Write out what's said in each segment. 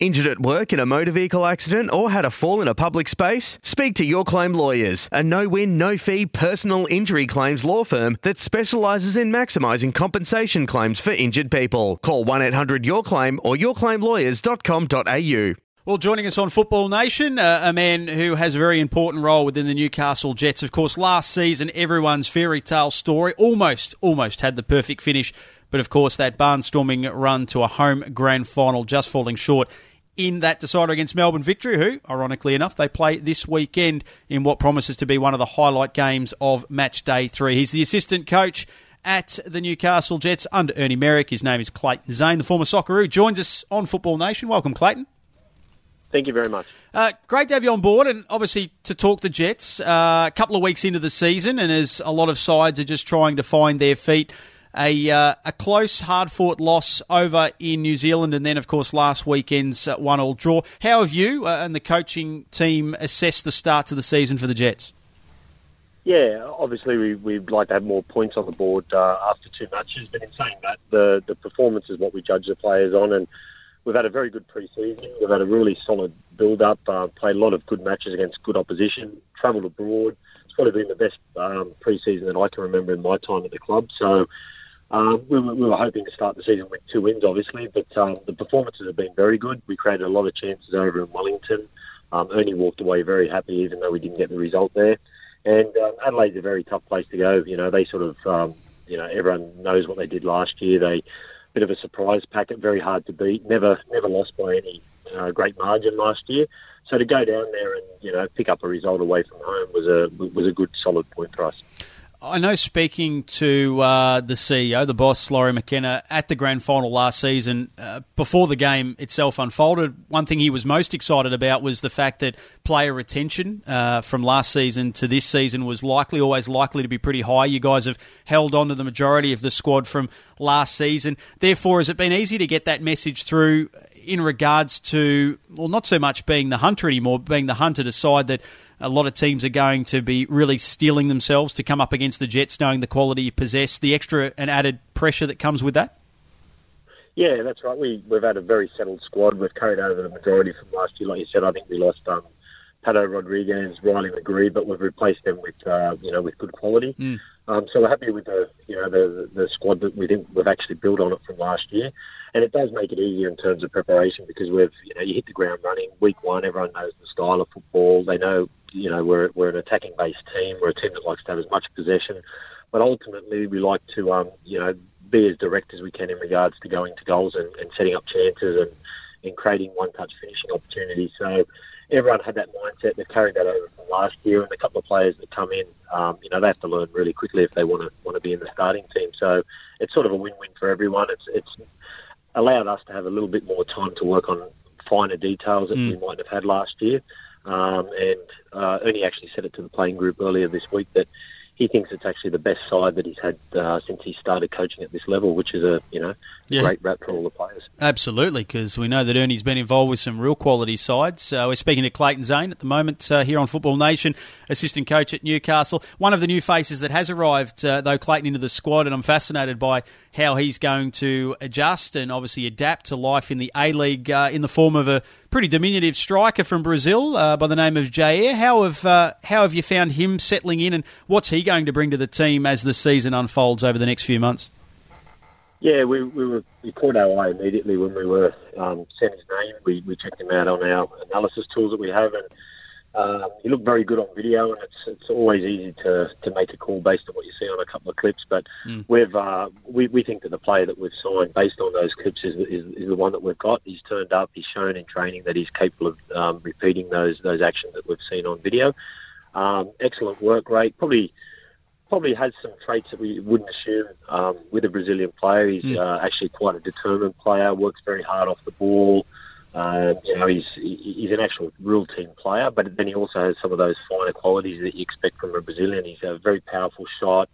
Injured at work in a motor vehicle accident or had a fall in a public space? Speak to Your Claim Lawyers, a no win, no fee personal injury claims law firm that specialises in maximising compensation claims for injured people. Call 1 800 Your Claim or yourclaimlawyers.com.au. Well, joining us on Football Nation, uh, a man who has a very important role within the Newcastle Jets. Of course, last season, everyone's fairy tale story almost, almost had the perfect finish. But of course, that barnstorming run to a home grand final just falling short in that decider against Melbourne victory, who, ironically enough, they play this weekend in what promises to be one of the highlight games of match day three. He's the assistant coach at the Newcastle Jets under Ernie Merrick. His name is Clayton Zane, the former Socceroo, joins us on Football Nation. Welcome, Clayton. Thank you very much. Uh, great to have you on board, and obviously to talk the Jets. Uh, a couple of weeks into the season, and as a lot of sides are just trying to find their feet a uh, a close, hard fought loss over in New Zealand, and then of course last weekend's uh, one all draw. How have you uh, and the coaching team assessed the start to the season for the Jets? Yeah, obviously we, we'd like to have more points on the board uh, after two matches, but in saying that, the the performance is what we judge the players on, and we've had a very good pre-season. We've had a really solid build-up, uh, played a lot of good matches against good opposition, travelled abroad. It's probably been the best um, pre-season that I can remember in my time at the club. So um, we, were, we, were, hoping to start the season with two wins, obviously, but um, the performances have been very good. We created a lot of chances over in Wellington. Um, Ernie walked away very happy, even though we didn't get the result there. And um, Adelaide's a very tough place to go. You know, they sort of, um, you know, everyone knows what they did last year. They bit of a surprise packet, very hard to beat. Never, never lost by any uh, great margin last year. So to go down there and you know pick up a result away from home was a was a good solid point for us. I know speaking to uh, the CEO, the boss, Lawrie McKinna, at the grand final last season, uh, before the game itself unfolded, one thing he was most excited about was the fact that player retention uh, from last season to this season was likely, always likely to be pretty high. You guys have held on to the majority of the squad from last season. Therefore, has it been easy to get that message through in regards to, well, not so much being the hunter anymore, being the hunter decide that a lot of teams are going to be really steeling themselves to come up against the Jets, knowing the quality you possess, the extra and added pressure that comes with that? Yeah, that's right. We, we've had a very settled squad. We've carried over the majority from last year. Like you said, I think we lost um, Pato Rodriguez, Riley McGree, but we've replaced them with uh, you know with good quality. Mm. Um, so we're happy with the you know the the squad that we think we've actually built on it from last year, and it does make it easier in terms of preparation because we've you know you hit the ground running week one. Everyone knows the style of football. They know you know we're we're an attacking based team. We're a team that likes to have as much possession, but ultimately we like to um, you know be as direct as we can in regards to going to goals and, and setting up chances and, and creating one touch finishing opportunities. So everyone had that mindset. They've carried that over from last year, and a couple of players that come in, um, you know, they have to learn really quickly if they want to want to be in the starting team. So it's sort of a win-win for everyone. It's it's allowed us to have a little bit more time to work on finer details that mm. we might have had last year. Um, and uh, Ernie actually said it to the playing group earlier this week that he thinks it's actually the best side that he's had uh, since he started coaching at this level, which is a you know yeah. great rap for all the players. Absolutely, because we know that Ernie's been involved with some real quality sides. Uh, we're speaking to Clayton Zane at the moment uh, here on Football Nation, assistant coach at Newcastle. One of the new faces that has arrived, uh, though, Clayton into the squad, and I'm fascinated by how he's going to adjust and obviously adapt to life in the A League uh, in the form of a pretty diminutive striker from Brazil uh, by the name of Jair. How have uh, how have you found him settling in, and what's he going to bring to the team as the season unfolds over the next few months? Yeah, we, we were we caught our eye immediately when we were um, sent his name. We, we checked him out on our analysis tools that we have, and um, he looked very good on video, and it's it's always easy to, to make a call based on what you see on a couple of clips. But mm. we've uh, we we think that the player that we've signed based on those clips is, is, is the one that we've got. He's turned up. He's shown in training that he's capable of um, repeating those those actions that we've seen on video. Um, excellent work rate. Probably probably has some traits that we wouldn't assume um, with a Brazilian player. He's mm. uh, actually quite a determined player. Works very hard off the ball. Uh, you know, he's he's an actual real team player, but then he also has some of those finer qualities that you expect from a Brazilian. He's a very powerful shot,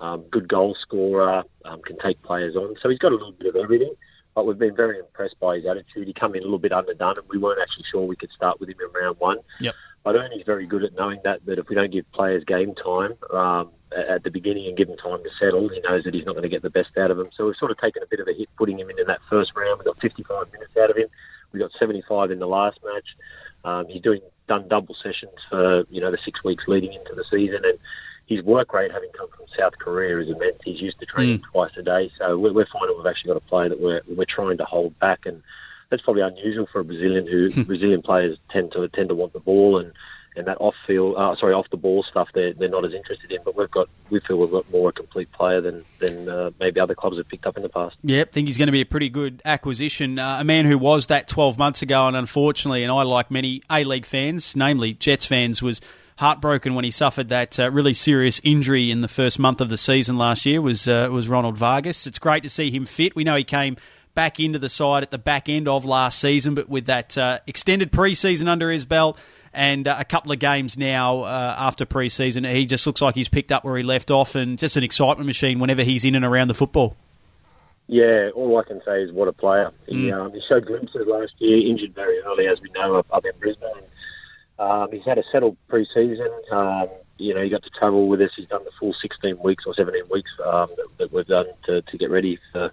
um, good goal scorer, um, can take players on. So he's got a little bit of everything. But we've been very impressed by his attitude. He came in a little bit underdone, and we weren't actually sure we could start with him in round one. Yep. But Ernie's very good at knowing that that if we don't give players game time um, at the beginning and give him time to settle, he knows that he's not going to get the best out of them. So we've sort of taken a bit of a hit putting him in, in that first round. We got 55 minutes out of him. We got 75 in the last match. Um, he's doing done double sessions for you know the six weeks leading into the season, and his work rate, having come from South Korea, is immense. He's used to training mm. twice a day, so we're, we're finding we've actually got a player that we're we're trying to hold back, and that's probably unusual for a Brazilian who. Brazilian players tend to tend to want the ball and and that off field, uh, sorry, off the ball stuff, they're, they're not as interested in. But we've got, we feel we've got more a complete player than than uh, maybe other clubs have picked up in the past. Yep, think he's going to be a pretty good acquisition. Uh, a man who was that 12 months ago, and unfortunately, and I like many A League fans, namely Jets fans, was heartbroken when he suffered that uh, really serious injury in the first month of the season last year. Was uh, was Ronald Vargas? It's great to see him fit. We know he came back into the side at the back end of last season, but with that uh, extended preseason under his belt and uh, a couple of games now uh, after pre-season, he just looks like he's picked up where he left off, and just an excitement machine whenever he's in and around the football. Yeah, all I can say is what a player. He, mm. um, he showed glimpses last year, injured very early, as we know, up, up in Brisbane. Um, he's had a settled pre-season. Um, you know, he got to travel with us. He's done the full 16 weeks or 17 weeks um, that, that, we've done to, to get ready for,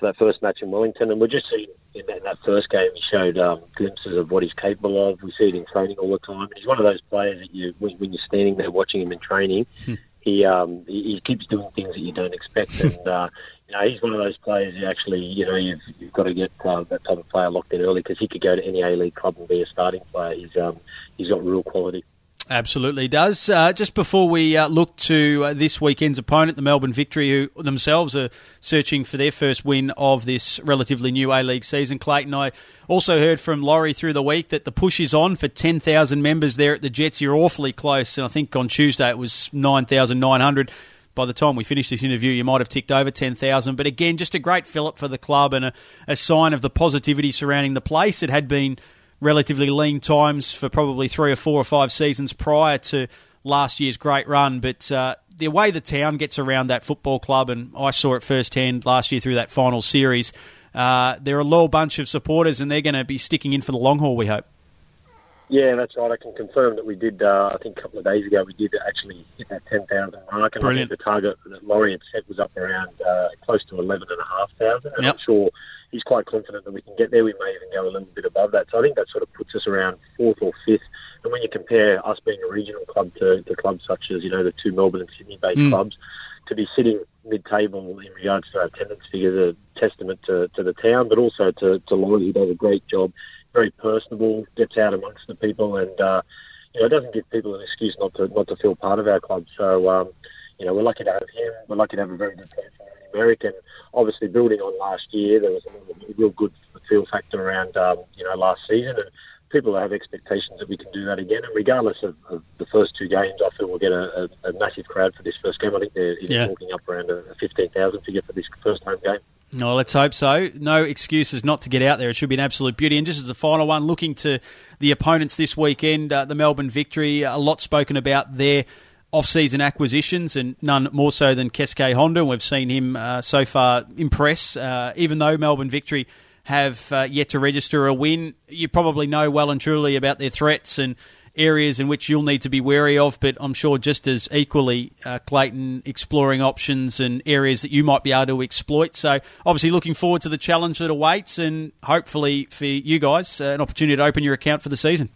for that first match in Wellington. And we're just seeing in that, in that first game, he showed um, glimpses of what he's capable of. We see it in training all the time. And he's one of those players that you, when, when you're standing there watching him in training, hmm. he, um, he, he keeps doing things that you don't expect. And uh, you know, he's one of those players who actually, you know, you've, you've got to get uh, that type of player locked in early because he could go to any A League club and be a starting player. He's um, he's got real quality. Absolutely does. Uh, just before we uh, look to uh, this weekend's opponent, the Melbourne Victory, who themselves are searching for their first win of this relatively new A League season. Clayton, I also heard from Lawrie through the week that the push is on for 10,000 members there at the Jets. You're awfully close, and I think on Tuesday it was 9,900 by the time we finish this interview, you might have ticked over 10,000. But again, just a great fillip for the club and a, a, sign of the positivity surrounding the place. It had been relatively lean times for probably three or four or five seasons prior to last year's great run. But uh, the way the town gets around that football club, and I saw it firsthand last year through that final series, uh, they're a loyal bunch of supporters and they're going to be sticking in for the long haul, we hope. Yeah, that's right. I can confirm that we did. Uh, I think a couple of days ago we did actually hit that ten thousand mark, and Brilliant. I think the target that Lawrie had set was up around uh, close to eleven and a half thousand. And yep. I'm sure he's quite confident that we can get there. We may even go a little bit above that. So I think that sort of puts us around fourth or fifth. And when you compare us being a regional club to the clubs such as you know the two Melbourne and Sydney-based mm. clubs, to be sitting mid-table in regards to our attendance figures, a testament to, to the town, but also to, to Lawrie, who does a great job very personable, gets out amongst the people, and uh, you know, it doesn't give people an excuse not to not to feel part of our club. So, um, you know, we're lucky to have him. We're lucky to have a very good person American. Obviously, building on last year, there was a real good feel factor around um, you know last season, and people have expectations that we can do that again. And regardless of, of the first two games, I feel we'll get a, a, a, massive crowd for this first game. I think they're yeah. talking up around a, a 15,000 figure for this first home game. No, let's hope so. No excuses not to get out there. It should be an absolute beauty. And just as a final one, looking to the opponents this weekend, uh, the Melbourne Victory, a lot spoken about their off-season acquisitions, and none more so than Keisuke Honda. We've seen him uh, so far impress, uh, even though Melbourne Victory have uh, yet to register a win. You probably know well and truly about their threats and areas in which you'll need to be wary of, but I'm sure just as equally, uh, Clayton, exploring options and areas that you might be able to exploit. So, obviously, looking forward to the challenge that awaits and hopefully for you guys, uh, an opportunity to open your account for the season.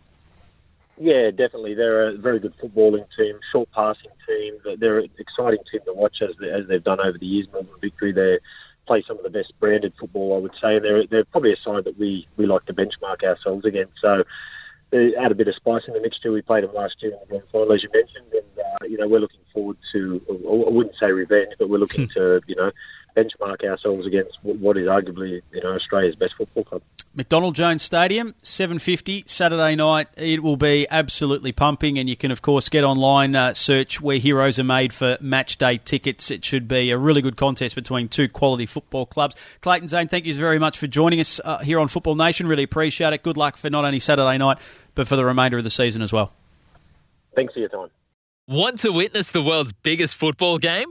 Yeah, definitely. They're a very good footballing team, short passing team. They're an exciting team to watch as, they, as they've done over the years. Melbourne Victory, they play some of the best branded football, I would say. They're, they're probably a side that we, we like to benchmark ourselves against. So, they add a bit of spice in the mixture. We played them last year in the grand final, as you mentioned, and uh, you know we're looking forward to. I wouldn't say revenge, but we're looking hmm. to you know benchmark ourselves against what is arguably you know Australia's best football club. McDonald Jones Stadium, 7.50 Saturday night. It will be absolutely pumping, and you can, of course, get online, uh, search where heroes are made for match day tickets. It should be a really good contest between two quality football clubs. Clayton Zane, thank you very much for joining us uh, here on Football Nation. Really appreciate it. Good luck for not only Saturday night, but for the remainder of the season as well. Thanks for your time. Want to witness the world's biggest football game?